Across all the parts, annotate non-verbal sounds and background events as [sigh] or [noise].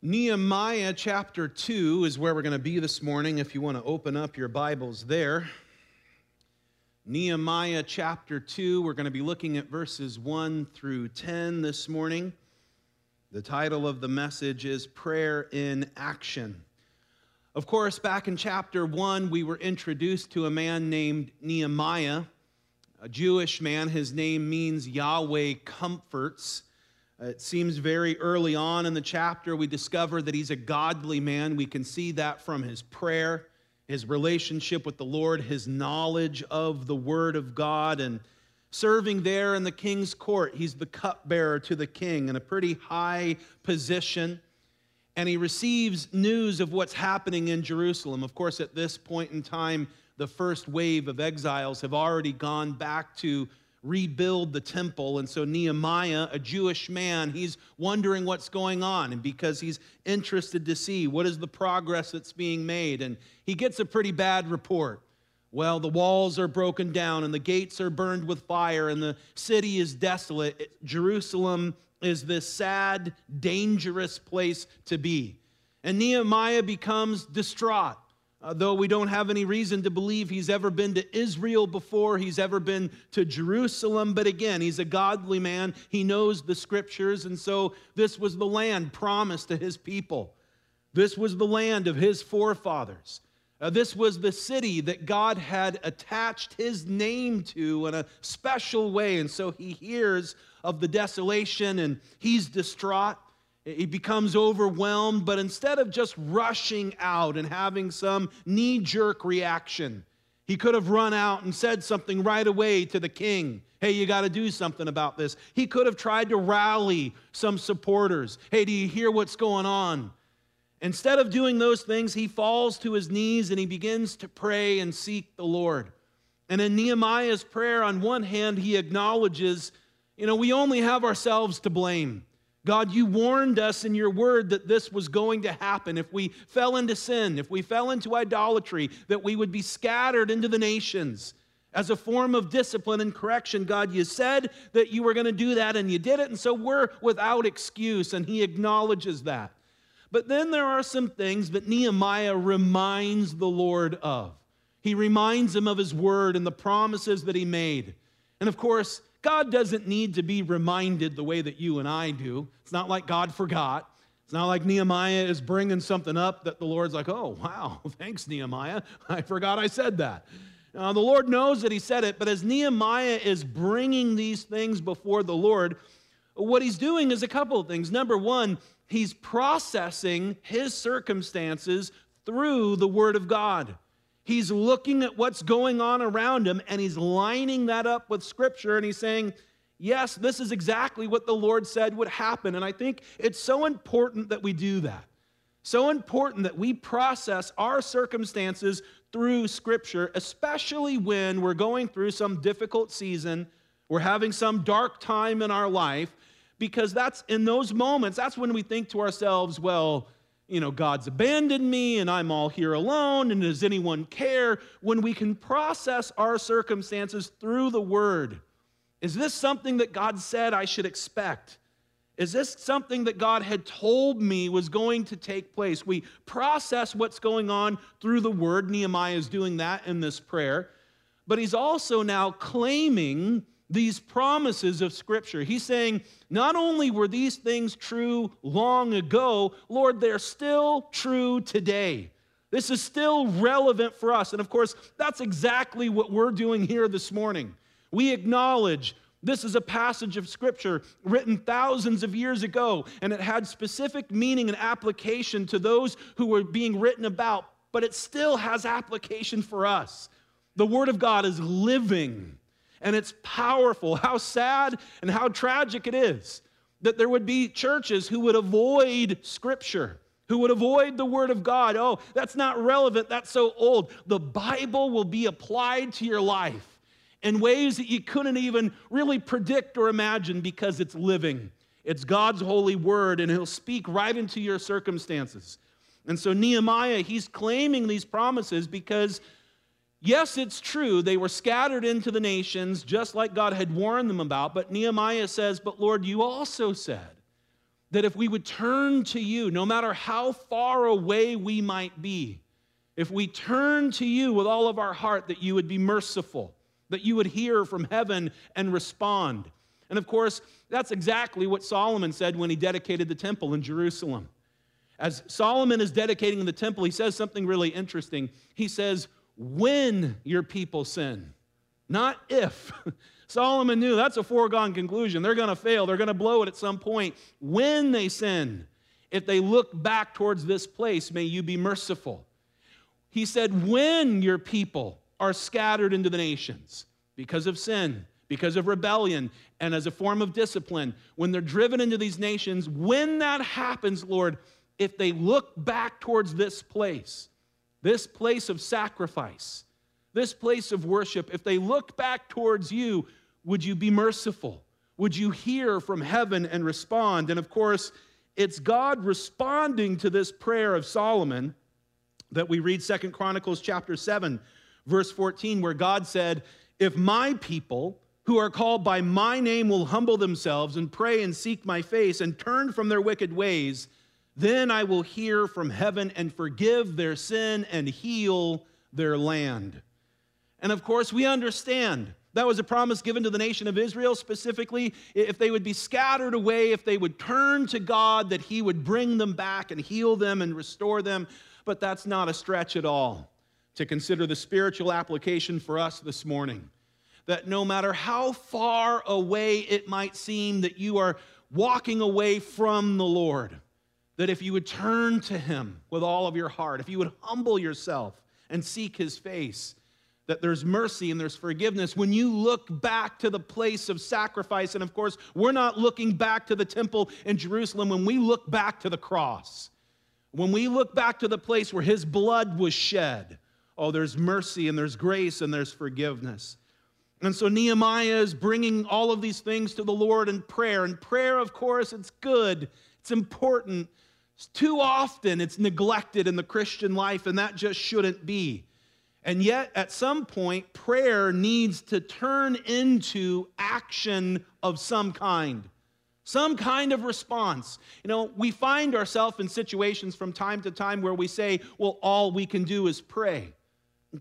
Nehemiah chapter 2 is where we're going to be this morning if you want to open up your Bibles there. Nehemiah chapter 2, we're going to be looking at verses 1 through 10 this morning. The title of the message is Prayer in Action. Of course, back in chapter 1, we were introduced to a man named Nehemiah, a Jewish man. His name means Yahweh comforts. It seems very early on in the chapter we discover that he's a godly man. We can see that from his prayer, his relationship with the Lord, his knowledge of the Word of God, and serving there in the king's court. He's the cupbearer to the king in a pretty high position. And he receives news of what's happening in Jerusalem. Of course, at this point in time, the first wave of exiles have already gone back to rebuild the temple. And so Nehemiah, a Jewish man, he's wondering what's going on. And because he's interested to see what is the progress that's being made. And he gets a pretty bad report. Well, the walls are broken down and the gates are burned with fire and the city is desolate. Jerusalem is this sad, dangerous place to be. And Nehemiah becomes distraught. Uh, though we don't have any reason to believe he's ever been to Israel before, he's ever been to Jerusalem. But again, he's a godly man. He knows the scriptures. And so this was the land promised to his people. This was the land of his forefathers. Uh, this was the city that God had attached his name to in a special way. And so he hears of the desolation and he's distraught. He becomes overwhelmed, but instead of just rushing out and having some knee jerk reaction, he could have run out and said something right away to the king. Hey, you got to do something about this. He could have tried to rally some supporters. Hey, do you hear what's going on? Instead of doing those things, he falls to his knees and he begins to pray and seek the Lord. And in Nehemiah's prayer, on one hand, he acknowledges, you know, we only have ourselves to blame. God, you warned us in your word that this was going to happen. If we fell into sin, if we fell into idolatry, that we would be scattered into the nations as a form of discipline and correction. God, you said that you were going to do that and you did it, and so we're without excuse, and he acknowledges that. But then there are some things that Nehemiah reminds the Lord of. He reminds him of his word and the promises that he made. And of course, God doesn't need to be reminded the way that you and I do. It's not like God forgot. It's not like Nehemiah is bringing something up that the Lord's like, oh, wow, [laughs] thanks, Nehemiah. [laughs] I forgot I said that. Uh, the Lord knows that he said it, but as Nehemiah is bringing these things before the Lord, what he's doing is a couple of things. Number one, he's processing his circumstances through the Word of God. He's looking at what's going on around him and he's lining that up with Scripture and he's saying, Yes, this is exactly what the Lord said would happen. And I think it's so important that we do that. So important that we process our circumstances through Scripture, especially when we're going through some difficult season, we're having some dark time in our life, because that's in those moments, that's when we think to ourselves, well, you know, God's abandoned me and I'm all here alone, and does anyone care? When we can process our circumstances through the Word, is this something that God said I should expect? Is this something that God had told me was going to take place? We process what's going on through the Word. Nehemiah is doing that in this prayer. But he's also now claiming these promises of Scripture. He's saying, not only were these things true long ago, Lord, they're still true today. This is still relevant for us. And of course, that's exactly what we're doing here this morning. We acknowledge this is a passage of Scripture written thousands of years ago, and it had specific meaning and application to those who were being written about, but it still has application for us. The Word of God is living and it's powerful. How sad and how tragic it is that there would be churches who would avoid Scripture, who would avoid the Word of God. Oh, that's not relevant, that's so old. The Bible will be applied to your life in ways that you couldn't even really predict or imagine because it's living. It's God's holy word, and He'll speak right into your circumstances. And so, Nehemiah, he's claiming these promises because Yes, it's true, they were scattered into the nations just like God had warned them about, but Nehemiah says, But Lord, you also said that if we would turn to you, no matter how far away we might be, if we turn to you with all of our heart, that you would be merciful, that you would hear from heaven and respond. And of course, that's exactly what Solomon said when he dedicated the temple in Jerusalem. As Solomon is dedicating the temple, he says something really interesting. He says, When your people sin, not if. [laughs] Solomon knew that's a foregone conclusion. They're going to fail, they're going to blow it at some point. When they sin, if they look back towards this place, may you be merciful. He said, When your people are scattered into the nations because of sin, because of rebellion, and as a form of discipline, when they're driven into these nations, when that happens, Lord, if they look back towards this place, this place of sacrifice, this place of worship, if they look back towards you, would you be merciful? Would you hear from heaven and respond? And of course, it's God responding to this prayer of Solomon that we read Second Chronicles chapter 7, verse 14, where God said, If my people who are called by my name will humble themselves and pray and seek my face and turn from their wicked ways, then I will hear from heaven and forgive their sin and heal their land. And of course, we understand that was a promise given to the nation of Israel specifically. If they would be scattered away, if they would turn to God, that He would bring them back and heal them and restore them. But that's not a stretch at all to consider the spiritual application for us this morning that no matter how far away it might seem that you are walking away from the Lord, that if you would turn to Him with all of your heart, if you would humble yourself and seek His face, that there's mercy and there's forgiveness. When you look back to the place of sacrifice, and of course, we're not looking back to the temple in Jerusalem, when we look back to the cross, when we look back to the place where His blood was shed, oh, there's mercy and there's grace and there's forgiveness. And so Nehemiah is bringing all of these things to the Lord in prayer. And prayer, of course, it's good, it's important. Too often it's neglected in the Christian life, and that just shouldn't be. And yet, at some point, prayer needs to turn into action of some kind, some kind of response. You know, we find ourselves in situations from time to time where we say, well, all we can do is pray.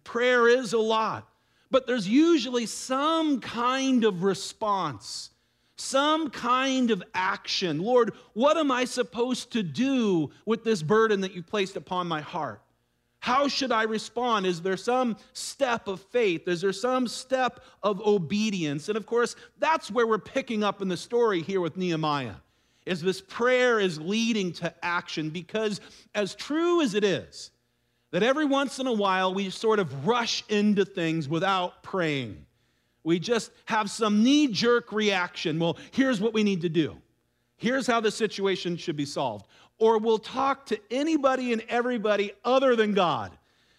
Prayer is a lot but there's usually some kind of response, some kind of action. Lord, what am I supposed to do with this burden that you've placed upon my heart? How should I respond? Is there some step of faith? Is there some step of obedience? And of course, that's where we're picking up in the story here with Nehemiah. Is this prayer is leading to action because as true as it is that every once in a while we sort of rush into things without praying. We just have some knee jerk reaction. Well, here's what we need to do. Here's how the situation should be solved. Or we'll talk to anybody and everybody other than God,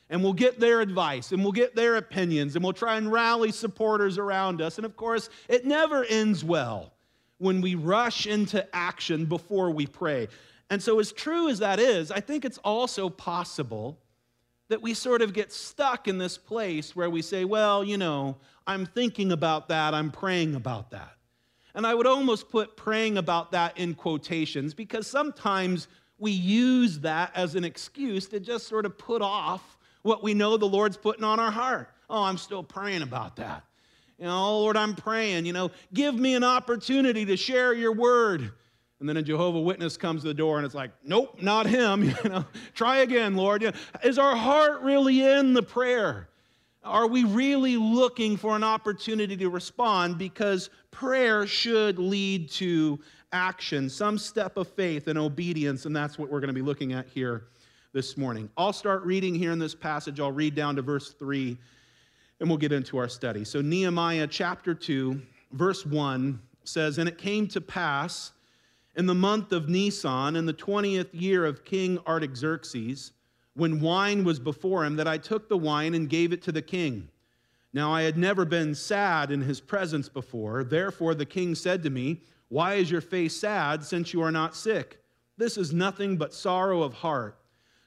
and we'll get their advice and we'll get their opinions and we'll try and rally supporters around us. And of course, it never ends well when we rush into action before we pray. And so, as true as that is, I think it's also possible that we sort of get stuck in this place where we say, well, you know, I'm thinking about that, I'm praying about that. And I would almost put praying about that in quotations because sometimes we use that as an excuse to just sort of put off what we know the Lord's putting on our heart. Oh, I'm still praying about that. You know, oh, Lord, I'm praying, you know, give me an opportunity to share your word. And then a Jehovah Witness comes to the door and it's like, nope, not him. [laughs] You know, try again, Lord. Is our heart really in the prayer? Are we really looking for an opportunity to respond? Because prayer should lead to action, some step of faith and obedience, and that's what we're going to be looking at here this morning. I'll start reading here in this passage. I'll read down to verse 3 and we'll get into our study. So, Nehemiah chapter 2, verse 1 says, And it came to pass in the month of Nisan, in the 20th year of King Artaxerxes, when wine was before him, that I took the wine and gave it to the king. Now I had never been sad in his presence before. Therefore the king said to me, Why is your face sad, since you are not sick? This is nothing but sorrow of heart.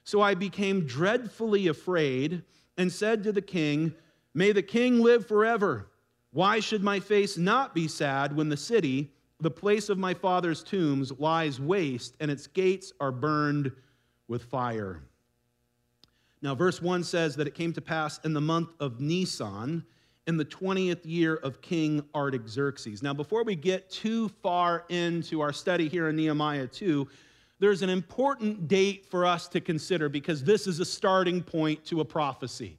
So I became dreadfully afraid and said to the king, May the king live forever. Why should my face not be sad when the city the place of my father's tombs lies waste, and its gates are burned with fire. Now, verse 1 says that it came to pass in the month of Nisan, in the 20th year of King Artaxerxes. Now, before we get too far into our study here in Nehemiah 2, there's an important date for us to consider because this is a starting point to a prophecy.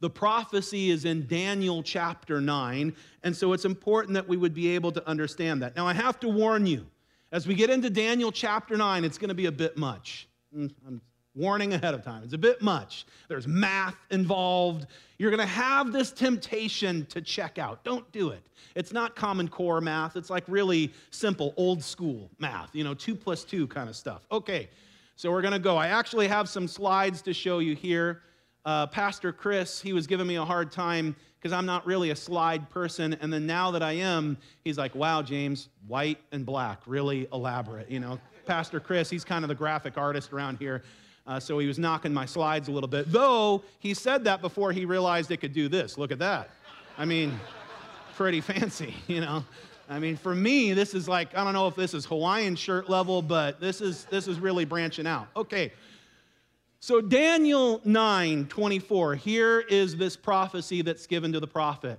The prophecy is in Daniel chapter 9, and so it's important that we would be able to understand that. Now, I have to warn you, as we get into Daniel chapter 9, it's going to be a bit much. Mm, I'm warning ahead of time. It's a bit much. There's math involved. You're going to have this temptation to check out. Don't do it. It's not common core math. It's like really simple, old school math, you know, two plus two kind of stuff. Okay, so we're going to go. I actually have some slides to show you here. Uh, Pastor Chris, he was giving me a hard time because I'm not really a slide person. And then now that I am, he's like, wow, James, white and black, really elaborate. You know, Pastor Chris, he's kind of the graphic artist around here. Uh, so he was knocking my slides a little bit, though he said that before he realized it could do this. Look at that. I mean, pretty fancy, [laughs] you know. I mean, for me, this is like, I don't know if this is Hawaiian shirt level, but this is this is really branching out. Okay. So Daniel 9, 24, here is this prophecy that's given to the prophet.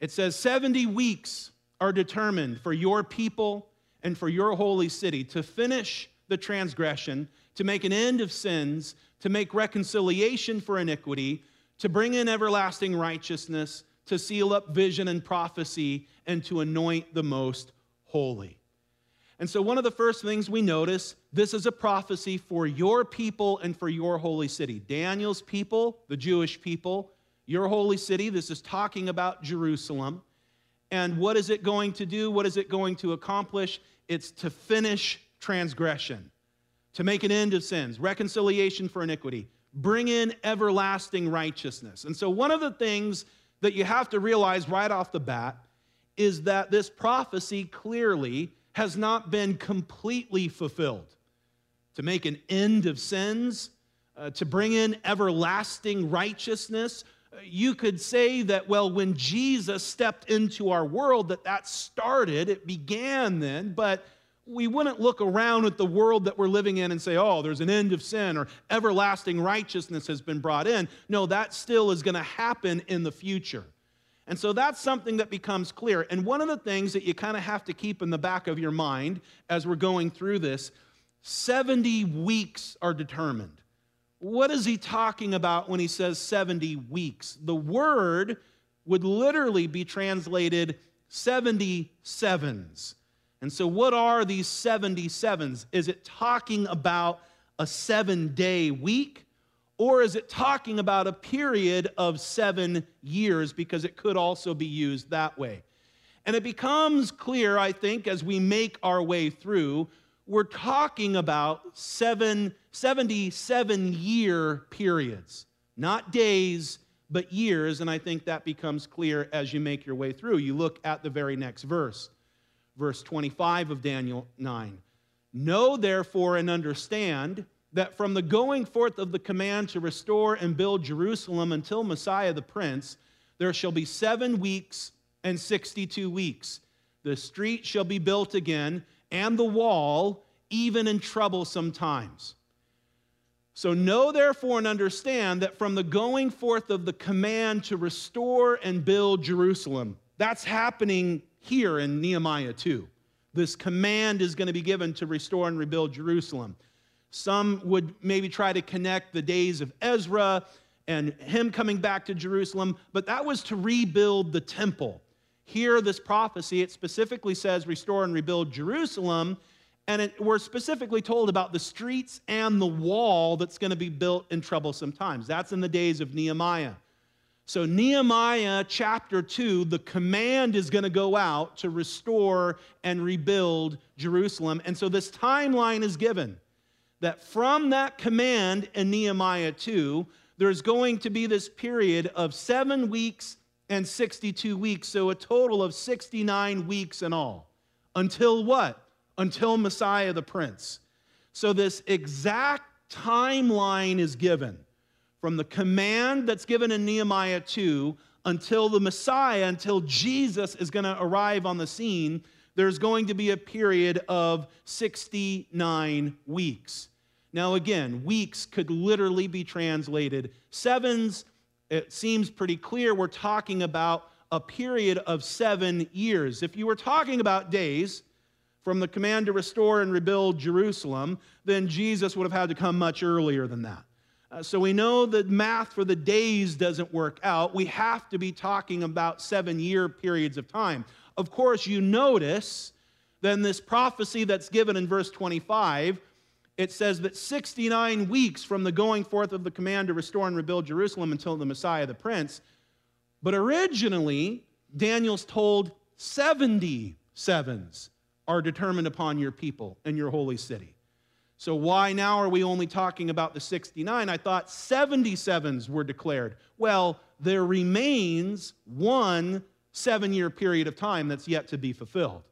It says, 70 weeks are determined for your people and for your holy city to finish the transgression to make an end of sins, to make reconciliation for iniquity, to bring in everlasting righteousness, to seal up vision and prophecy, and to anoint the most holy. And so, one of the first things we notice this is a prophecy for your people and for your holy city. Daniel's people, the Jewish people, your holy city, this is talking about Jerusalem. And what is it going to do? What is it going to accomplish? It's to finish transgression to make an end of sins, reconciliation for iniquity, bring in everlasting righteousness. And so, one of the things that you have to realize right off the bat is that this prophecy clearly has not been completely fulfilled. To make an end of sins, uh, to bring in everlasting righteousness, uh, you could say that well when jesus stepped into our world that that started it began then but we wouldn't look around at the world that we're living in and say, oh, there's an end of sin or everlasting righteousness has been brought in. No, that still is going to happen in the future. And so that's something that becomes clear. And one of the things that you kind of have to keep in the back of your mind as we're going through this 70 weeks are determined. What is he talking about when he says 70 weeks? The word would literally be translated 70 sevens. And so, what are these 77s? Is it talking about a seven day week? Or is it talking about a period of seven years? Because it could also be used that way. And it becomes clear, I think, as we make our way through, we're talking about seven, 77 year periods, not days, but years. And I think that becomes clear as you make your way through. You look at the very next verse verse 25 of Daniel 9. Know therefore and understand that from the going forth of the command to restore and build Jerusalem until Messiah the Prince, there shall be seven weeks and 62 weeks. The street shall be built again, and the wall, even in troublesome times. So know therefore and understand that from the going forth of the command to restore and build Jerusalem, that's happening here in Nehemiah 2. This command is going to be given to restore and rebuild Jerusalem. Some would maybe try to connect the days of Ezra and him coming back to Jerusalem, but that was to rebuild the temple. Here, this prophecy, it specifically says restore and rebuild Jerusalem, and it, we're specifically told about the streets and the wall that's going to be built in troublesome times. That's in the days of Nehemiah. So, Nehemiah chapter 2, the command is going to go out to restore and rebuild Jerusalem. And so, this timeline is given that from that command in Nehemiah 2, there's going to be this period of seven weeks and 62 weeks. So, a total of 69 weeks in all. Until what? Until Messiah the Prince. So, this exact timeline is given from the command that's given in Nehemiah 2 until the Messiah, until Jesus is going to arrive on the scene, there's going to be a period of 69 weeks. Now, again, weeks could literally be translated sevens. It seems pretty clear we're talking about a period of seven years. If you were talking about days from the command to restore and rebuild Jerusalem, then Jesus would have had to come much earlier than that. Uh, so we know that math for the days doesn't work out. We have to be talking about seven year periods of time. Of course, you notice then this prophecy that's given in verse 25 it says that 69 weeks from the going forth of the command to restore and rebuild Jerusalem until the Messiah, the Prince. But originally, Daniel's told 70 sevens are determined upon your people and your holy city. So, why now are we only talking about the 69? I thought 77s were declared. Well, there remains one seven year period of time that's yet to be fulfilled.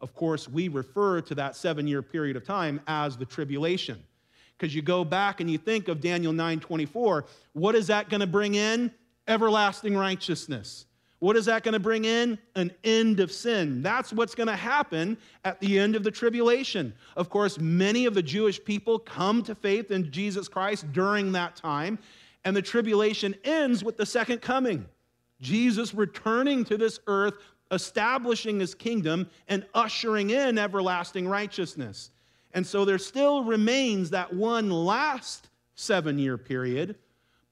Of course, we refer to that seven year period of time as the tribulation. Because you go back and you think of Daniel 9 24, what is that going to bring in? Everlasting righteousness. What is that going to bring in? An end of sin. That's what's going to happen at the end of the tribulation. Of course, many of the Jewish people come to faith in Jesus Christ during that time, and the tribulation ends with the second coming. Jesus returning to this earth establishing his kingdom and ushering in everlasting righteousness. And so there still remains that one last seven year period.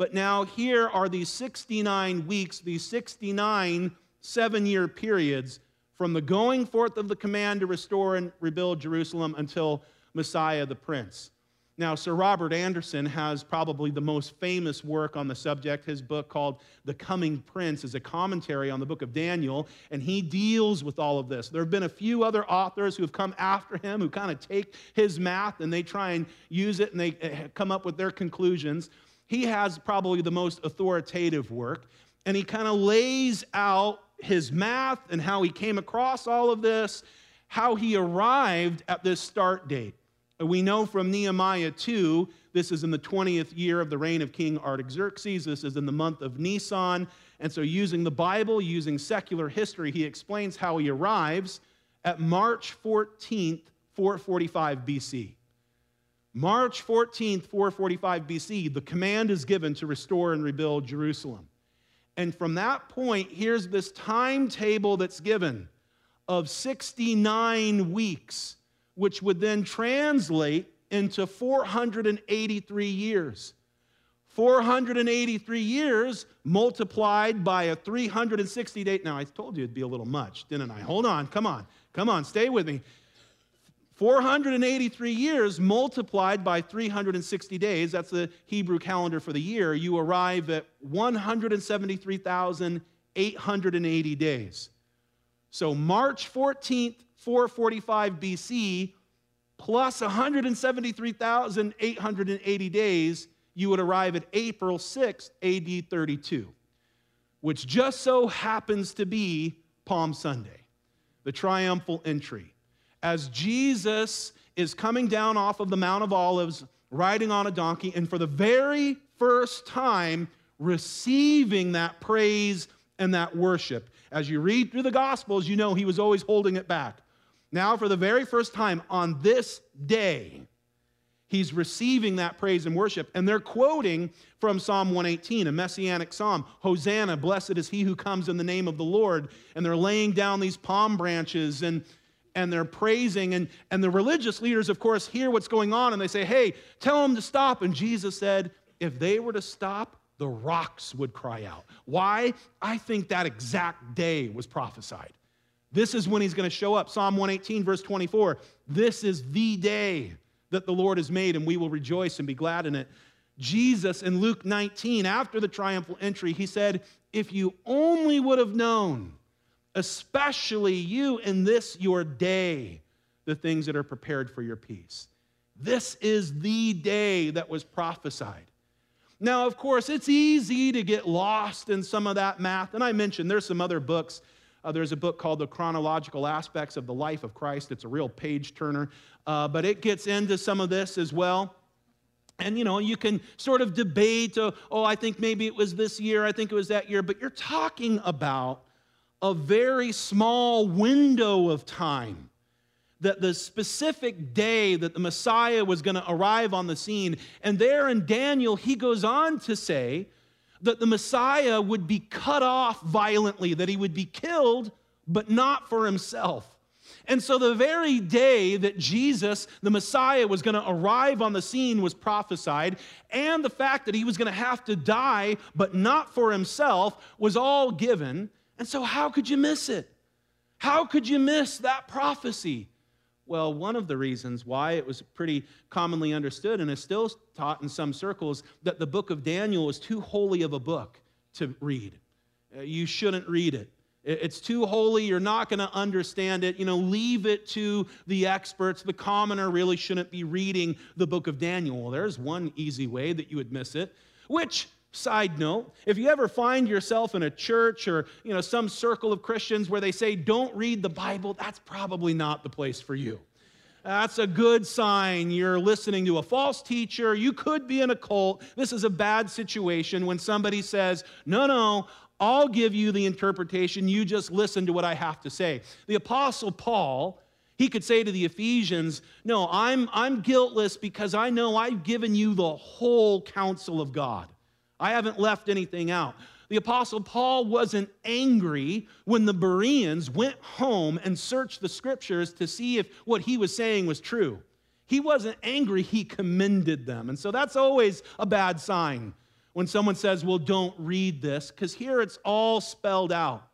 But now here are these 69 weeks, these 69 seven year periods from the going forth of the command to restore and rebuild Jerusalem until Messiah the Prince. Now, Sir Robert Anderson has probably the most famous work on the subject. His book called The Coming Prince is a commentary on the book of Daniel, and he deals with all of this. There have been a few other authors who have come after him who kind of take his math and they try and use it and they eh, come up with their conclusions. He has probably the most authoritative work, and he kind of lays out his math and how he came across all of this, how he arrived at this start date. We know from Nehemiah 2, this is in the 20th year of the reign of King Artaxerxes. This is in the month of Nisan. And so, using the Bible, using secular history, he explains how he arrives at March 14th, 445 BC. March 14th, 445 BC, the command is given to restore and rebuild Jerusalem. And from that point, here's this timetable that's given of 69 weeks which would then translate into 483 years. 483 years multiplied by a 360 day. Now, I told you it'd be a little much, didn't I? Hold on, come on, come on, stay with me. 483 years multiplied by 360 days, that's the Hebrew calendar for the year, you arrive at 173,880 days. So, March 14th, 445 BC plus 173,880 days, you would arrive at April 6, AD 32, which just so happens to be Palm Sunday, the triumphal entry. As Jesus is coming down off of the Mount of Olives, riding on a donkey, and for the very first time, receiving that praise and that worship. As you read through the Gospels, you know he was always holding it back. Now, for the very first time on this day, he's receiving that praise and worship. And they're quoting from Psalm 118, a messianic psalm Hosanna, blessed is he who comes in the name of the Lord. And they're laying down these palm branches and and they're praising. And, and the religious leaders, of course, hear what's going on and they say, Hey, tell them to stop. And Jesus said, If they were to stop, the rocks would cry out. Why? I think that exact day was prophesied. This is when he's going to show up. Psalm 118, verse 24. This is the day that the Lord has made, and we will rejoice and be glad in it. Jesus in Luke 19, after the triumphal entry, he said, If you only would have known, especially you in this your day, the things that are prepared for your peace. This is the day that was prophesied. Now, of course, it's easy to get lost in some of that math. And I mentioned there's some other books uh, there's a book called The Chronological Aspects of the Life of Christ. It's a real page turner, uh, but it gets into some of this as well. And you know, you can sort of debate, uh, oh, I think maybe it was this year, I think it was that year, but you're talking about a very small window of time that the specific day that the Messiah was going to arrive on the scene. And there in Daniel, he goes on to say that the Messiah would be cut off violently, that he would be killed, but not for himself. And so, the very day that Jesus, the Messiah, was going to arrive on the scene was prophesied, and the fact that he was going to have to die, but not for himself, was all given. And so, how could you miss it? How could you miss that prophecy? Well, one of the reasons why it was pretty commonly understood and is still taught in some circles that the book of Daniel is too holy of a book to read. Uh, you shouldn't read it. It's too holy. You're not going to understand it. You know, leave it to the experts. The commoner really shouldn't be reading the book of Daniel. Well, there's one easy way that you would miss it, which Side note, if you ever find yourself in a church or, you know, some circle of Christians where they say don't read the Bible, that's probably not the place for you. That's a good sign. You're listening to a false teacher. You could be in a cult. This is a bad situation when somebody says, "No, no, I'll give you the interpretation. You just listen to what I have to say." The apostle Paul he could say to the Ephesians, No, I'm, I'm guiltless because I know I've given you the whole counsel of God. I haven't left anything out. The Apostle Paul wasn't angry when the Bereans went home and searched the scriptures to see if what he was saying was true. He wasn't angry, he commended them. And so that's always a bad sign when someone says, Well, don't read this, because here it's all spelled out.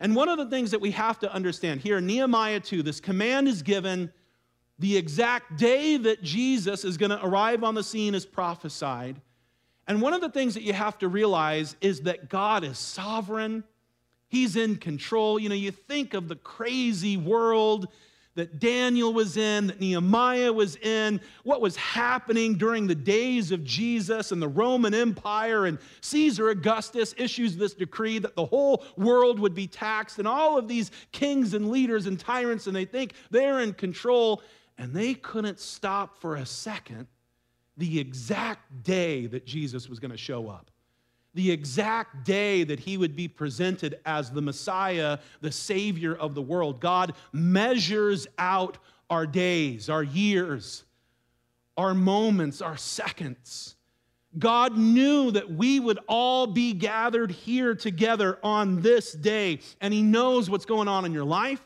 And one of the things that we have to understand here in Nehemiah 2, this command is given the exact day that Jesus is going to arrive on the scene is prophesied. And one of the things that you have to realize is that God is sovereign. He's in control. You know, you think of the crazy world that Daniel was in, that Nehemiah was in, what was happening during the days of Jesus and the Roman Empire, and Caesar Augustus issues this decree that the whole world would be taxed, and all of these kings and leaders and tyrants, and they think they're in control, and they couldn't stop for a second the exact day that Jesus was going to show up, the exact day that he would be presented as the Messiah, the Savior of the world. God measures out our days, our years, our moments, our seconds. God knew that we would all be gathered here together on this day, and He knows what's going on in your life.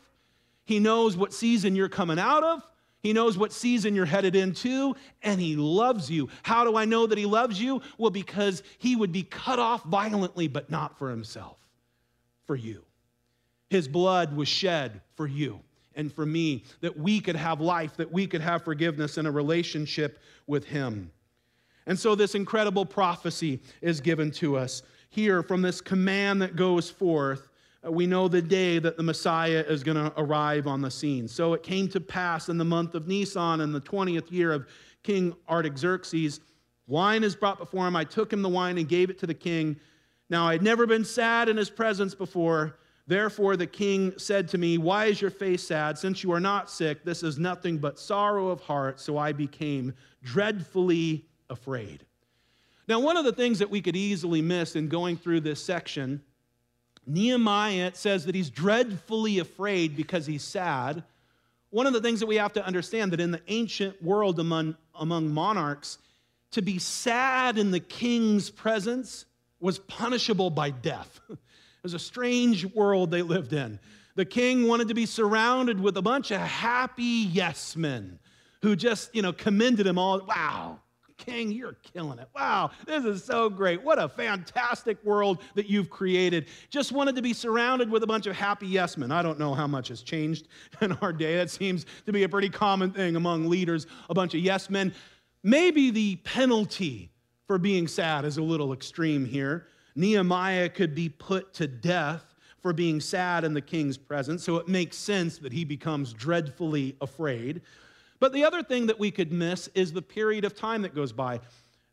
He knows what season you're coming out of. He knows what season you're headed into, and He loves you. How do I know that He loves you? Well, because He would be cut off violently, but not for Himself, for you. His blood was shed for you and for me, that we could have life, that we could have forgiveness and a relationship with Him. And so, this incredible prophecy is given to us here from this command that goes forth Uh, we know the day that the Messiah is going to arrive on the scene. So it came to pass in the month of Nisan in the 20th year of King Artaxerxes. Wine is brought before him. I took him the wine and gave it to the king. Now I had never been sad in his presence before. Therefore the king said to me, Why is your face sad? Since you are not sick, this is nothing but sorrow of heart. So I became dreadfully afraid. Now, one of the things that we could easily miss in going through this section Nehemiah says that he's dreadfully afraid because he's sad. One of the things that we have to understand that in the ancient world among, among monarchs, to be sad in the king's presence was punishable by death. [laughs] it was a strange world they lived in. The king wanted to be surrounded with a bunch of happy yes men who just, you know, commended him all. Wow, King, you're killing it. Wow, this is so great. What a fantastic world that you've created. Just wanted to be surrounded with a bunch of happy yes men. I don't know how much has changed [laughs] in our day. That seems to be a pretty common thing among leaders, a bunch of yes men. Maybe the penalty for being sad is a little extreme here. Nehemiah could be put to death for being sad in the king's presence, so it makes sense that he becomes dreadfully afraid. But the other thing that we could miss is the period of time that goes by.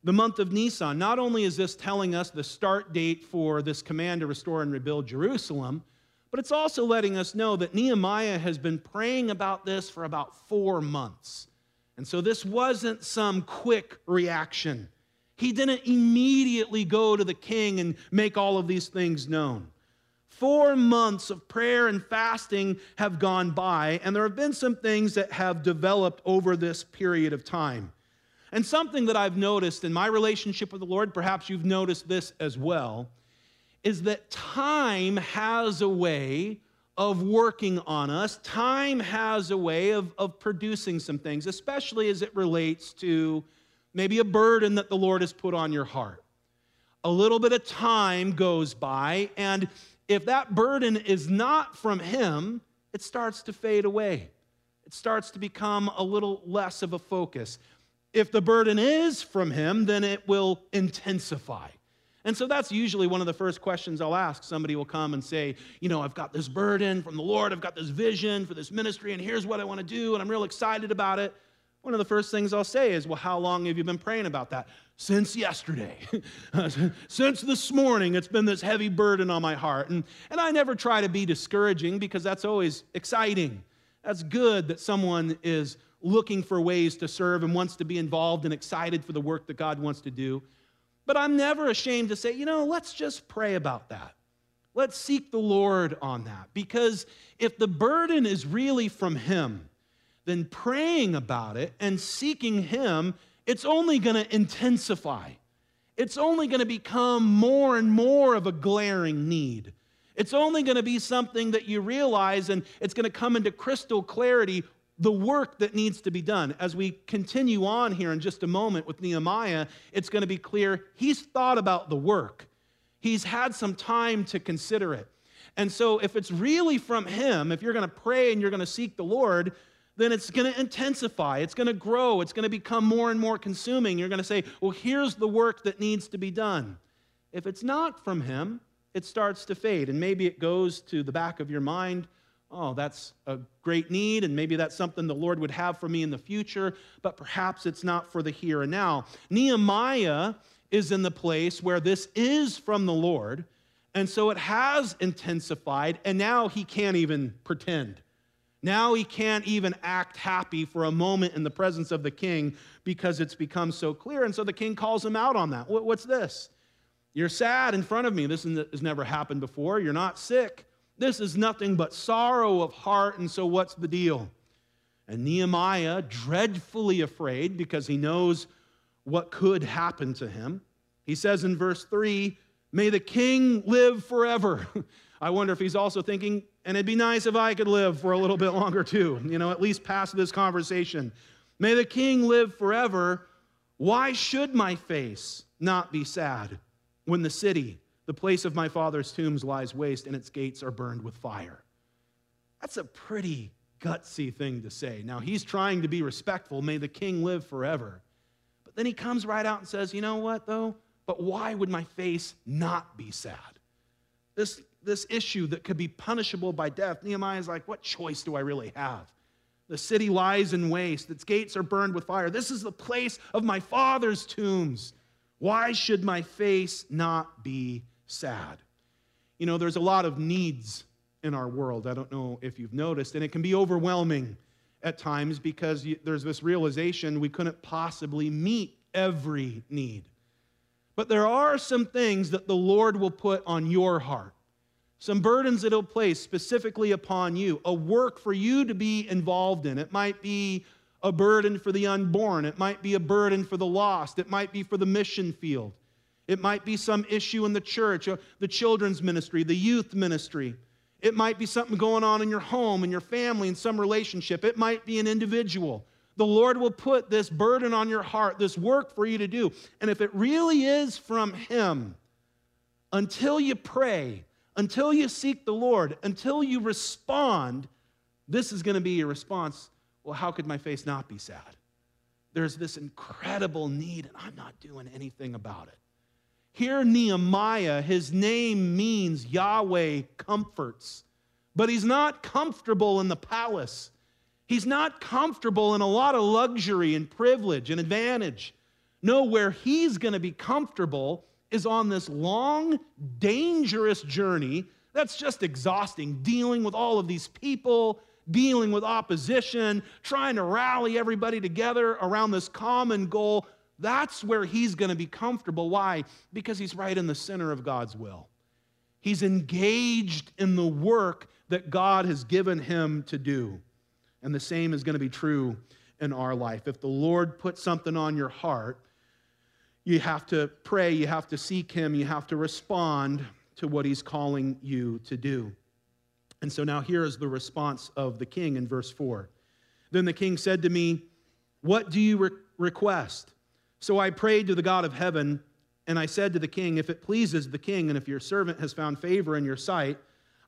The month of Nisan. Not only is this telling us the start date for this command to restore and rebuild Jerusalem, but it's also letting us know that Nehemiah has been praying about this for about four months. And so this wasn't some quick reaction. He didn't immediately go to the king and make all of these things known. Four months of prayer and fasting have gone by, and there have been some things that have developed over this period of time. And something that I've noticed in my relationship with the Lord, perhaps you've noticed this as well, is that time has a way of working on us. Time has a way of, of producing some things, especially as it relates to maybe a burden that the Lord has put on your heart. A little bit of time goes by, and if that burden is not from Him, it starts to fade away. It starts to become a little less of a focus. If the burden is from Him, then it will intensify. And so that's usually one of the first questions I'll ask. Somebody will come and say, You know, I've got this burden from the Lord, I've got this vision for this ministry, and here's what I want to do, and I'm real excited about it. One of the first things I'll say is, Well, how long have you been praying about that? Since yesterday. [laughs] Since this morning, it's been this heavy burden on my heart. And, and I never try to be discouraging because that's always exciting. That's good that someone is looking for ways to serve and wants to be involved and excited for the work that God wants to do. But I'm never ashamed to say, you know, let's just pray about that. Let's seek the Lord on that. Because if the burden is really from Him, then praying about it and seeking Him, it's only going to intensify. It's only going to become more and more of a glaring need. It's only going to be something that you realize, and it's going to come into crystal clarity the work that needs to be done. As we continue on here in just a moment with Nehemiah, it's going to be clear he's thought about the work, he's had some time to consider it. And so, if it's really from him, if you're going to pray and you're going to seek the Lord, then it's going to intensify. It's going to grow. It's going to become more and more consuming. You're going to say, well, here's the work that needs to be done. If it's not from Him, it starts to fade. And maybe it goes to the back of your mind oh, that's a great need, and maybe that's something the Lord would have for me in the future, but perhaps it's not for the here and now. Nehemiah is in the place where this is from the Lord, and so it has intensified, and now he can't even pretend. Now he can't even act happy for a moment in the presence of the king because it's become so clear. And so the king calls him out on that. What's this? You're sad in front of me. This has never happened before. You're not sick. This is nothing but sorrow of heart, and so what's the deal? And Nehemiah, dreadfully afraid because he knows what could happen to him, he says in verse 3 May the king live forever. [laughs] I wonder if he's also thinking, and it'd be nice if I could live for a little bit longer too, you know, at least past this conversation. May the king live forever. Why should my face not be sad when the city the place of my father's tombs lies waste, and its gates are burned with fire. That's a pretty gutsy thing to say. Now, he's trying to be respectful. May the king live forever. But then he comes right out and says, You know what, though? But why would my face not be sad? This, this issue that could be punishable by death, Nehemiah is like, What choice do I really have? The city lies in waste, its gates are burned with fire. This is the place of my father's tombs. Why should my face not be sad. You know, there's a lot of needs in our world. I don't know if you've noticed, and it can be overwhelming at times because there's this realization we couldn't possibly meet every need. But there are some things that the Lord will put on your heart, some burdens that He'll place specifically upon you, a work for you to be involved in. It might be a burden for the unborn, it might be a burden for the lost, it might be for the mission field. It might be some issue in the church, uh, the children's ministry, the youth ministry. It might be something going on in your home, in your family, in some relationship. It might be an individual. The Lord will put this burden on your heart, this work for you to do. And if it really is from Him, until you pray, until you seek the Lord, until you respond, this is going to be your response. Well, how could my face not be sad? There's this incredible need, and I'm not doing anything about it. Here, Nehemiah, his name means Yahweh comforts, but he's not comfortable in the palace. He's not comfortable in a lot of luxury and privilege and advantage. No, where he's going to be comfortable is on this long, dangerous journey that's just exhausting, dealing with all of these people, dealing with opposition, trying to rally everybody together around this common goal that's where he's going to be comfortable. Why? Because he's right in the center of God's will. He's engaged in the work that God has given him to do. And the same is going to be true in our life. If the Lord puts something on your heart, you have to pray, you have to seek Him, you have to respond to what He's calling you to do. And so now here is the response of the king in verse 4. Then the king said to me, What do you re- request? So I prayed to the God of heaven, and I said to the king, If it pleases the king, and if your servant has found favor in your sight,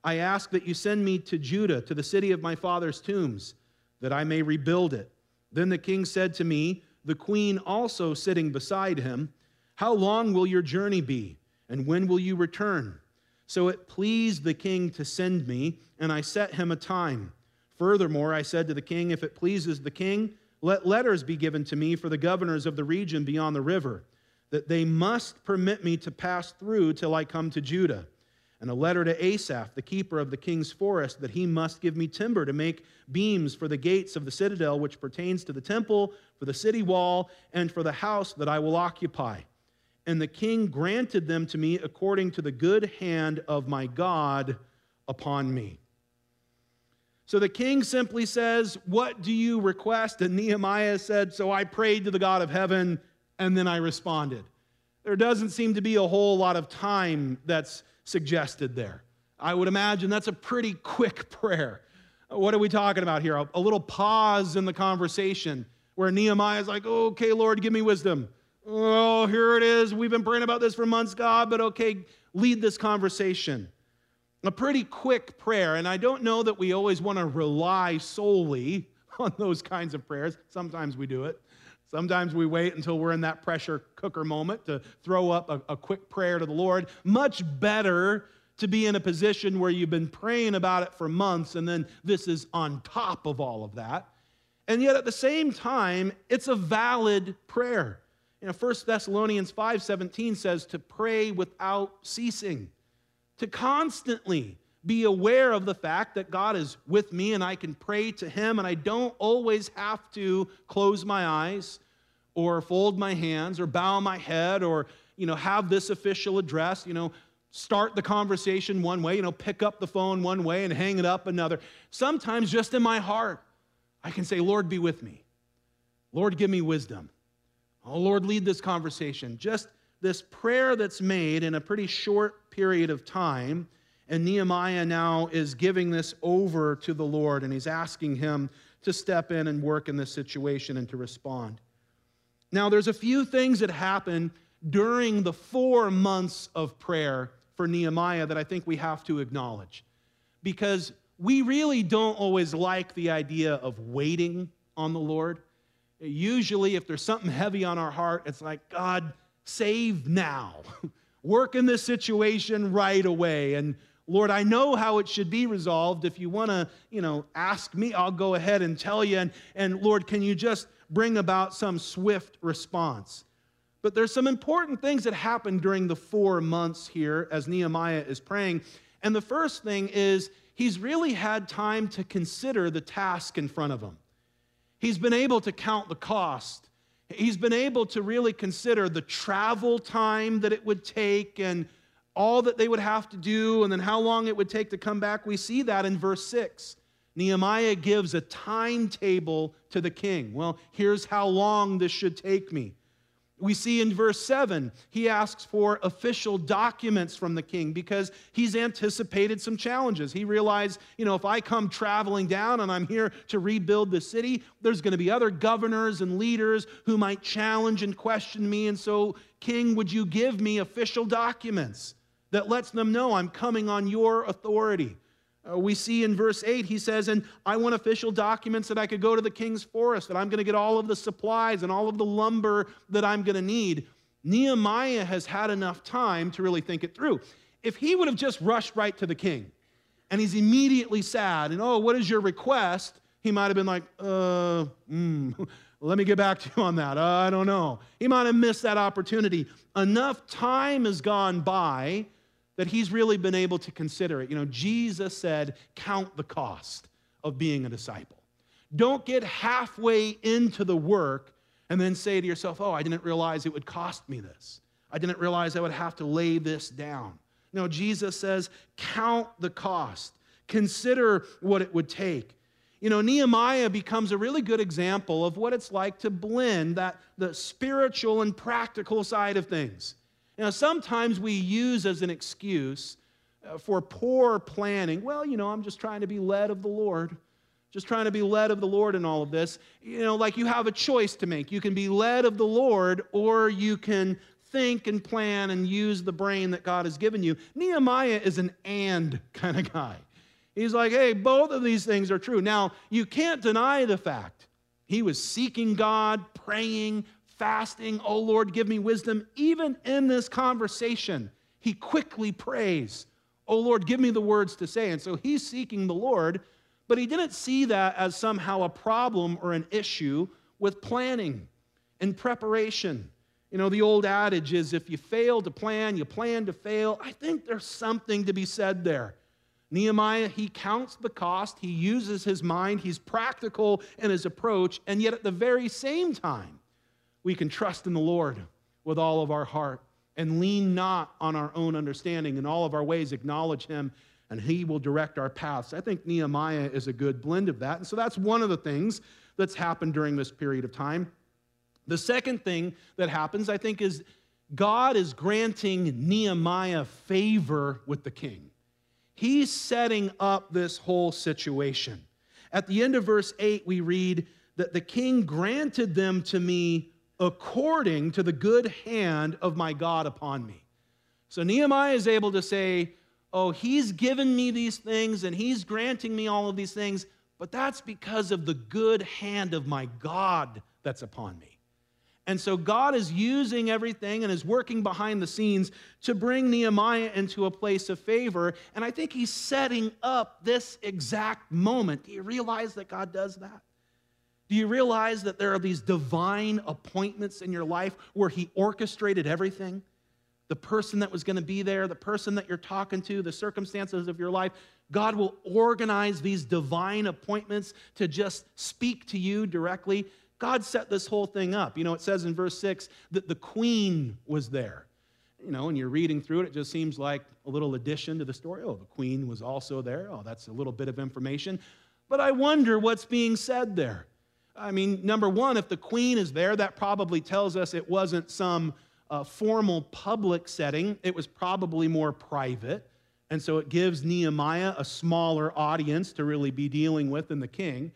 I ask that you send me to Judah, to the city of my father's tombs, that I may rebuild it. Then the king said to me, the queen also sitting beside him, How long will your journey be, and when will you return? So it pleased the king to send me, and I set him a time. Furthermore, I said to the king, If it pleases the king, let letters be given to me for the governors of the region beyond the river, that they must permit me to pass through till I come to Judah and a letter to Asaph, the keeper of the king's forest, that he must give me timber to make beams for the gates of the citadel, which pertains to the temple, for the city wall, and for the house that I will occupy. And the king granted them to me according to the good hand of my God upon me. So the king simply says, What do you request? And Nehemiah said, So I prayed to the God of heaven, and then I responded. There doesn't seem to be a whole lot of time that's suggested there. I would imagine that's a pretty quick prayer. What are we talking about here? A, little pause in the conversation where Nehemiah is like, okay, Lord, give me wisdom. Oh, here it is. We've been praying about this for months, God, but okay, lead this conversation. A pretty quick prayer, and I don't know that we always want to rely solely [laughs] on those kinds of prayers. Sometimes we do it. Sometimes we wait until we're in that pressure cooker moment to throw up a, a, quick prayer to the Lord. Much better to be in a position where you've been praying about it for months and then this is on top of all of that. And yet at the same time, it's a valid prayer. You know, 1 Thessalonians 5:17 says to pray without ceasing, to constantly be aware of the fact that God is with me and I can pray to Him, and I don't always have to close my eyes or fold my hands or bow my head or you know have this official address you know start the conversation one way you know pick up the phone one way and hang it up another. Sometimes just in my heart i can say lord be with me. Lord give me wisdom. Oh lord lead this conversation. Just this prayer that's made in a pretty short period of time and Nehemiah now is giving this over to the Lord and he's asking him to step in and work in this situation and to respond. Now, there's a few things that happen during the four months of prayer for Nehemiah that I think we have to acknowledge because we really don't always like the idea of waiting on the Lord. Usually, if there's something heavy on our heart, it's like, God, save now. [laughs] Work in this situation right away. And Lord, I know how it should be resolved. If you want to, you know, ask me, I'll go ahead and tell you. And, and Lord, can you just bring about some swift response? But there's some important things that happen during the four months here as Nehemiah is praying. And the first thing is he's really had time to consider the task in front of him. He's been able to count the cost. He's been able to really consider the travel time that it would take and all that they would have to do and then how long it would take to come back. We see that in verse 6. Nehemiah gives a timetable to the king. Well, here's how long this should take me. We see in verse 7, he asks for official documents from the king because he's anticipated some challenges. He realized, you know, if I come traveling down and I'm here to rebuild the city, there's going to be other governors and leaders who might challenge and question me. And so, king, would you give me official documents? That lets them know I'm coming on your authority. Uh, we see in verse 8, he says, And I want official documents that I could go to the king's forest, that I'm going to get all of the supplies and all of the lumber that I'm going to need. Nehemiah has had enough time to really think it through. If he would have just rushed right to the king and he's immediately sad and, oh, what is your request? He might have been like, uh, mm, [laughs] let me get back to you on that. Uh, I don't know. He might have missed that opportunity. Enough time has gone by that he's really been able to consider it. You know, Jesus said, Count the cost of being a disciple. Don't get halfway into the work and then say to yourself, Oh, I didn't realize it would cost me this. I didn't realize I would have to lay this down. Know, Jesus says, count the cost, consider what it would take. You know, Nehemiah becomes a really good example of what it's like to blend that the spiritual and practical side of things. Know, sometimes we use as an excuse uh, for poor planning, well, you know, I'm just trying to be led of the Lord. Just trying to be led of the Lord in all of this. You know, like you have a choice to make. You can be led of the Lord, or you can think and plan and use the brain that God has given you. Nehemiah is an and kind of guy. He's like, hey, both of these things are true. Now, you can't deny the fact he was seeking God, praying, fasting. Oh, Lord, give me wisdom. Even in this conversation, he quickly prays, Oh, Lord, give me the words to say. And so he's seeking the Lord, but he didn't see that as somehow a problem or an issue with planning and preparation. You know, the old adage is if you fail to plan, you plan to fail. I think there's something to be said there. Nehemiah, he counts the cost, he uses his mind, he's practical in his approach, and yet at the very same time, we can trust in the Lord with all of our heart and lean not on our own understanding. In all of our ways, acknowledge him, and he will direct our paths. I think Nehemiah is a good blend of that. And so that's one of the things that's happened during this period of time. The second thing that happens, I think, is God is granting Nehemiah favor with the king. He's setting up this whole situation. At the end of verse 8, we read that the king granted them to me according to the good hand of my God upon me. So Nehemiah is able to say, Oh, he's given me these things and he's granting me all of these things, but that's because of the good hand of my God that's upon me. And so God is using everything and is working behind the scenes to bring Nehemiah into a place of favor. And I think he's setting up this exact moment. Do you realize that God does that? Do you realize that there are these divine appointments in your life where he orchestrated everything? The person that was going to be there, the person that you're talking to, the circumstances of your life. God will organize these divine appointments to just speak to you directly. God set this whole thing up. You know, it says in verse 6 that the queen was there. You know, and you're reading through it, it just seems like a little addition to the story. Oh, the queen was also there. Oh, that's a little bit of information. But I wonder what's being said there. I mean, number one, if the queen is there, that probably tells us it wasn't some uh, formal public setting, it was probably more private. And so it gives Nehemiah a smaller audience to really be dealing with than the king.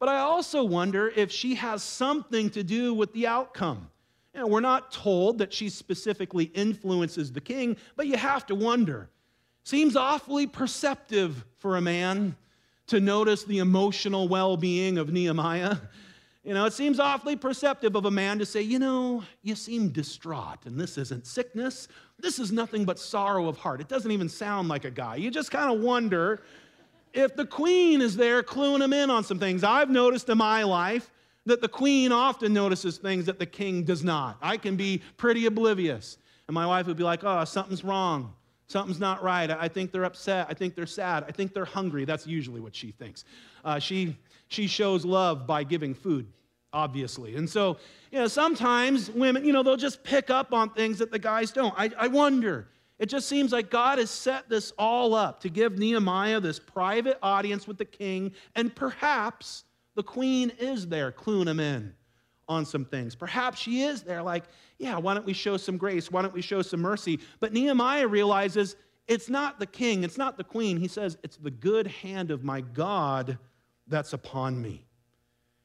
But I also wonder if she has something to do with the outcome. You know, we're not told that she specifically influences the king, but you have to wonder. Seems awfully perceptive for a man to notice the emotional well being of Nehemiah. You know, it seems awfully perceptive of a man to say, you know, you seem distraught, and this isn't sickness. This is nothing but sorrow of heart. It doesn't even sound like a guy. You just kind of wonder if the queen is there cluing him in on some things. I've noticed in my life that the queen often notices things that the king does not. I can be pretty oblivious. And my wife would be like, oh, something's wrong. Something's not right. I think they're upset. I think they're sad. I think they're hungry. That's usually what she thinks. Uh, she, she shows love by giving food, obviously. And so, you know, sometimes women, you know, they'll just pick up on things that the guys don't. I, I wonder it just seems like God has set this all up to give Nehemiah this private audience with the king, and perhaps the queen is there cluing him in on some things. Perhaps she is there, like, yeah, why don't we show some grace? Why don't we show some mercy? But Nehemiah realizes it's not the king, it's not the queen. He says, it's the good hand of my God that's upon me.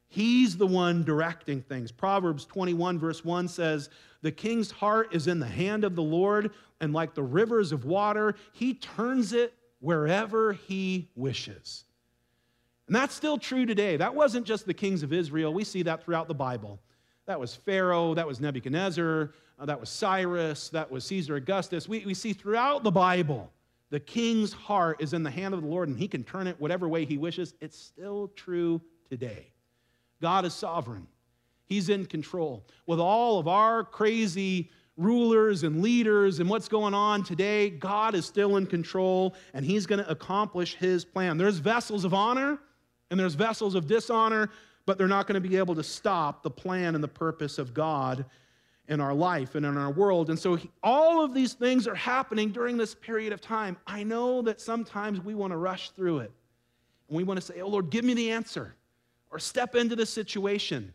He's the one directing things. Proverbs 21, verse 1 says, The king's heart is in the hand of the Lord, and like the rivers of water, he turns it wherever he wishes. And that's still true today. That wasn't just the kings of Israel. We see that throughout the Bible. That was Pharaoh, that was Nebuchadnezzar, uh, that was Cyrus, that was Caesar Augustus. We, we see throughout the Bible the king's heart is in the hand of the Lord and he can turn it whatever way he wishes. It's still true today. God is sovereign, He's in control. With all of our crazy rulers and leaders and what's going on today, God is still in control and He's going to accomplish His plan. There's vessels of honor and there's vessels of dishonor, but they're not going to be able to stop the plan and the purpose of God in our life and in our world. And so he, all of these things are happening during this period of time. I know that sometimes we want to rush through it and we want to say, Oh Lord, give me the answer or step into the situation.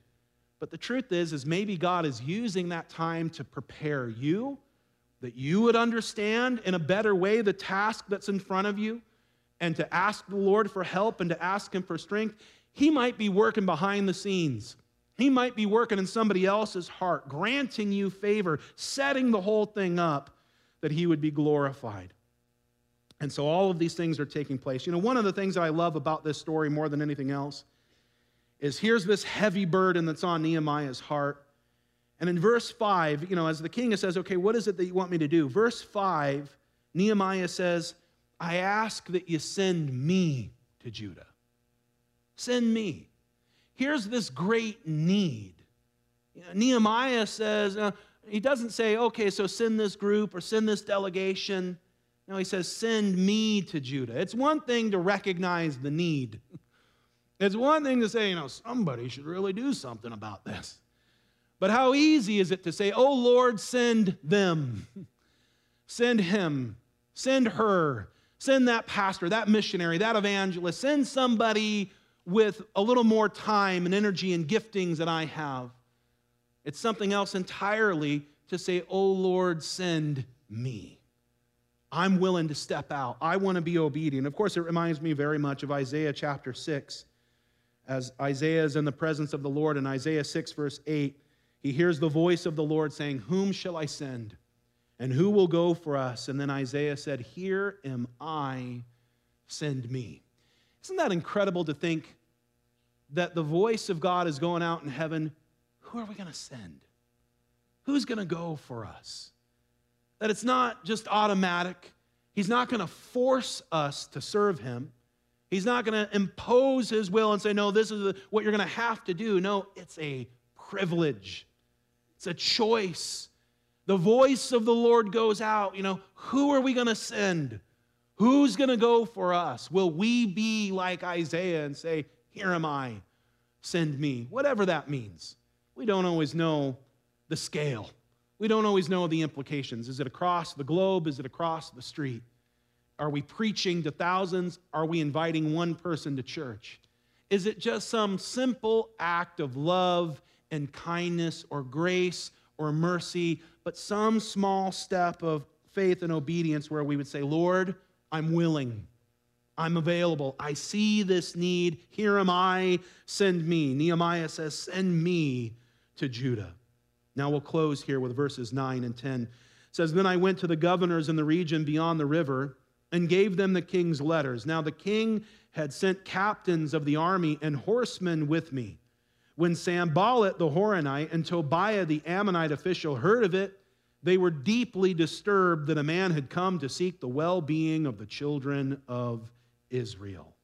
But the truth is, is maybe God is using that time to prepare you, that you would understand in a better way the task that's in front of you, and to ask the Lord for help and to ask Him for strength. He might be working behind the scenes he might be working in somebody else's heart, granting you favor, setting the whole thing up that he would be glorified. And so all of these things are taking place. You know, one of the things that I love about this story more than anything else is here's this heavy burden that's on Nehemiah's heart. And in verse 5, you know, as the king says, okay, what is it that you want me to do? Verse 5, Nehemiah says, I ask that you send me to Judah. Send me here's this great need. You know, Nehemiah says, uh, he doesn't say, okay, so send this group or send this delegation. No, he says, send me to Judah. It's one thing to recognize the need. It's one thing to say, you know, somebody should really do something about this. But how easy is it to say, oh Lord, send them, send him, send her, send that pastor, that missionary, that evangelist, send somebody with a little more time and energy and giftings that I have. It's something else entirely to say, Oh Lord, send me. I'm willing to step out. I want to be obedient. Of course, it reminds me very much of Isaiah chapter 6. As Isaiah is in the presence of the Lord in Isaiah 6, verse 8, he hears the voice of the Lord saying, Whom shall I send? And who will go for us? And then Isaiah said, Here am I, send me. Isn't that incredible to think that the voice of God is going out in heaven? Who are we going to send? Who's going to go for us? That it's not just automatic. He's not going to force us to serve him. He's not going to impose his will and say, no, this is what you're going to have to do. No, it's a privilege, it's a choice. The voice of the Lord goes out. You know, who are we going to send? Who's going to go for us? Will we be like Isaiah and say, Here am I, send me? Whatever that means. We don't always know the scale. We don't always know the implications. Is it across the globe? Is it across the street? Are we preaching to thousands? Are we inviting one person to church? Is it just some simple act of love and kindness or grace or mercy, but some small step of faith and obedience where we would say, Lord, I'm willing. I'm available. I see this need. Here am I. Send me. Nehemiah says, Send me to Judah. Now we'll close here with verses 9 and 10. It says, Then I went to the governors in the region beyond the river and gave them the king's letters. Now the king had sent captains of the army and horsemen with me. When Sanballat the Horonite and Tobiah the Ammonite official heard of it, they were deeply disturbed that a man had come to seek the well being of the children of Israel.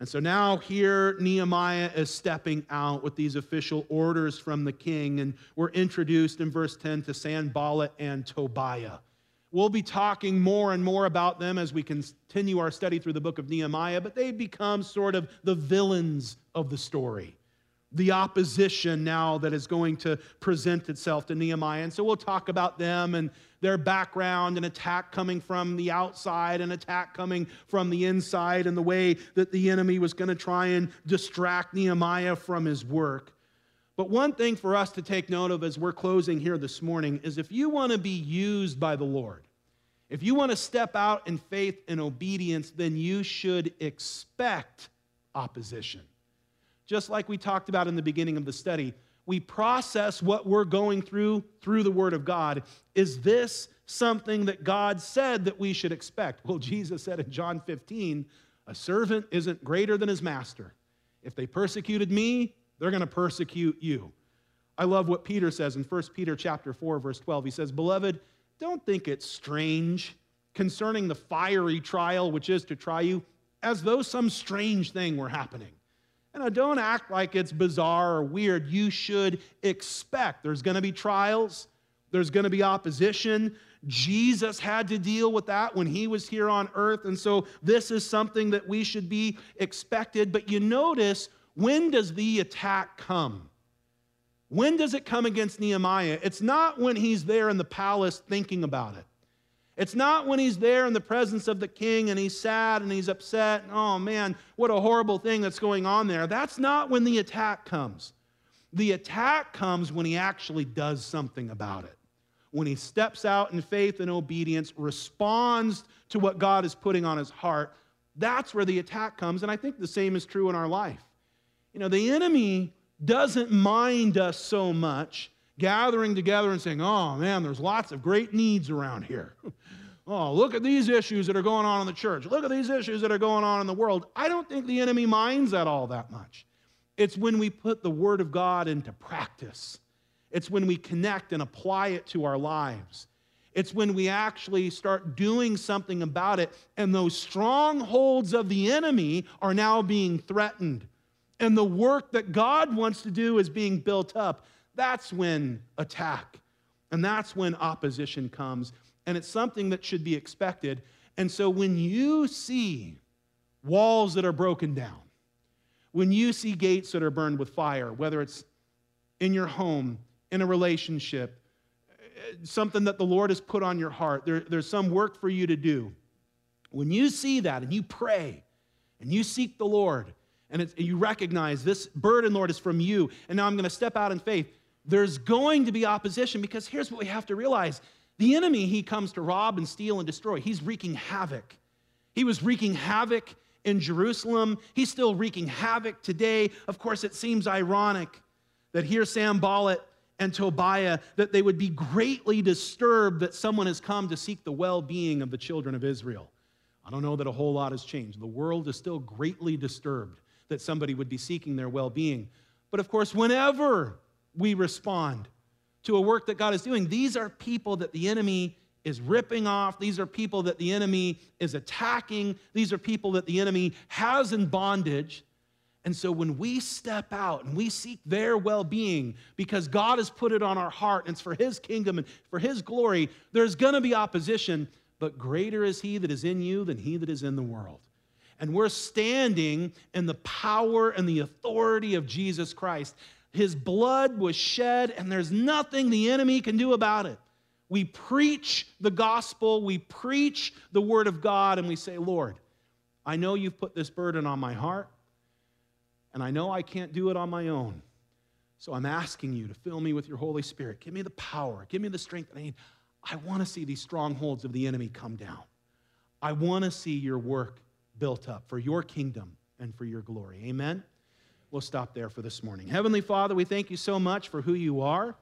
And so now here Nehemiah is stepping out with these official orders from the king, and we're introduced in verse 10 to Sanballat and Tobiah. We'll be talking more and more about them as we continue our study through the book of Nehemiah, but they become sort of the villains of the story the opposition now that is going to present itself to Nehemiah. And so we'll talk about them and their background, an attack coming from the outside, an attack coming from the inside, and the way that the enemy was going to try and distract Nehemiah from his work. But one thing for us to take note of as we're closing here this morning is if you want to be used by the Lord, if you want to step out in faith and obedience, then you should expect opposition just like we talked about in the beginning of the study. We process what we're going through through the Word of God. Is this something that God said that we should expect? Well, [laughs] Jesus said in John 15, a servant isn't greater than his master. If they persecuted me, they're going to persecute you. I love what Peter says in 1 Peter chapter 4 verse 12. He says, "Beloved, don't think it strange concerning the fiery trial which is to try you as though some strange thing were happening." Don't act like it's bizarre or weird. You should expect there's going to be trials, there's going to be opposition. Jesus had to deal with that when he was here on earth. And so this is something that we should be expected. But you notice when does the attack come? When does it come against Nehemiah? It's not when he's there in the palace thinking about it. It's not when he's there in the presence of the king and he's sad and he's upset. Oh man, what a horrible thing that's going on there. That's not when the attack comes. The attack comes when he actually does something about it. When he steps out in faith and obedience, responds to what God is putting on his heart, that's where the attack comes. And I think the same is true in our life. You know, the enemy doesn't mind us so much gathering together and saying, oh man, there's lots of great needs around here. [laughs] oh, look at these issues that are going on in the church. Look at these issues that are going on in the world. I don't think the enemy minds that all that much. It's when we put the Word of God into practice, it's when we connect and apply it to our lives. It's when we actually start doing something about it, and those strongholds of the enemy are now being threatened. And the work that God wants to do is being built up. That's when attack and that's when opposition comes. And it's something that should be expected. And so when you see walls that are broken down, when you see gates that are burned with fire, whether it's in your home, in a relationship, something that the Lord has put on your heart, there, there's some work for you to do. When you see that and you pray and you seek the Lord and you recognize this burden, Lord, is from you, and now I'm going to step out in faith, there's going to be opposition because here's what we have to realize the enemy, he comes to rob and steal and destroy. He's wreaking havoc. He was wreaking havoc in Jerusalem. He's still wreaking havoc today. Of course, it seems ironic that here Sam Sanballat and Tobiah that they would be greatly disturbed that someone has come to seek the well-being of the children of Israel. I don't know that a whole lot has changed. The world is still greatly disturbed that somebody would be seeking their well-being. But of course, whenever we respond to a work that God is doing. These are people that the enemy is ripping off. These are people that the enemy is attacking. These are people that the enemy has in bondage. And so when we step out and we seek their well being because God has put it on our heart and it's for His kingdom and for His glory, there's going to be opposition, but greater is He that is in you than He that is in the world. And we're standing in the power and the authority of Jesus Christ. His blood was shed, and there's nothing the enemy can do about it. We preach the gospel, we preach the word of God, and we say, Lord, I know you've put this burden on my heart, and I know I can't do it on my own. So I'm asking you to fill me with your Holy Spirit. Give me the power, give me the strength that I need. I want to see these strongholds of the enemy come down. I want to see your work built up for your kingdom and for your glory. Amen. We'll stop there for this morning. Heavenly Father, we thank you so much for who you are.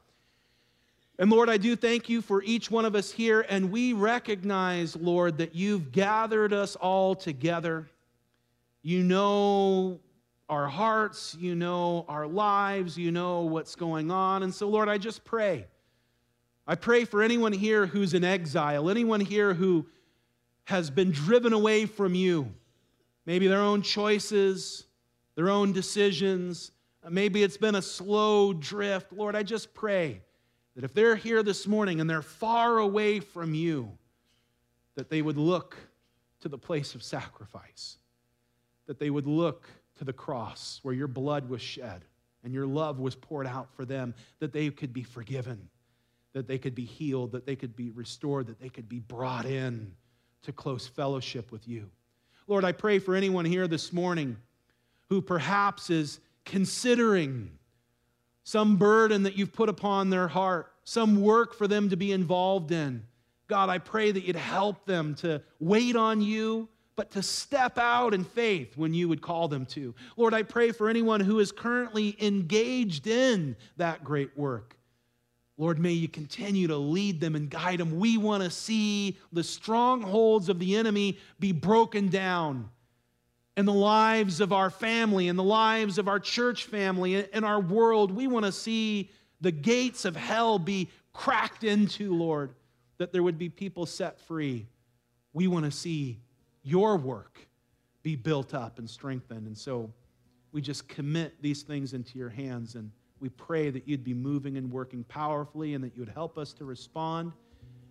And Lord, I do thank you for each one of us here. And we recognize, Lord, that you've gathered us all together. You know our hearts, you know our lives, you know what's going on. And so, Lord, I just pray. I pray for anyone here who's in exile, anyone here who has been driven away from you, maybe their own choices, their own decisions. Uh, maybe it's been a slow drift. Lord, I just pray that if they're here this morning and they're far away from you, that they would look to the place of sacrifice, that they would look to the cross where your blood was shed and your love was poured out for them, that they could be forgiven, that they could be healed, that they could be restored, that they could be brought in to close fellowship with you. Lord, I pray for anyone here this morning who perhaps is considering some burden that you've put upon their heart, some work for them to be involved in. God, I pray that you'd help them to wait on you, but to step out in faith when you would call them to. Lord, I pray for anyone who is currently engaged in that great work. Lord, may you continue to lead them and guide them. We want to see the strongholds of the enemy be broken down in the lives of our family, in the lives of our church family, in our world. We want to see the gates of hell be cracked into, Lord, that there would be people set free. We want to see your work be built up and strengthened. And so we just commit these things into your hands and we pray that you'd be moving and working powerfully and that you would help us to respond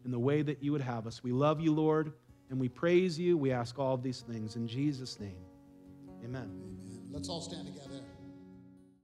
in the way that you would have us. We love you, Lord, and we praise you. We ask all of these things in Jesus' name. Amen. Amen. Let's all stand together.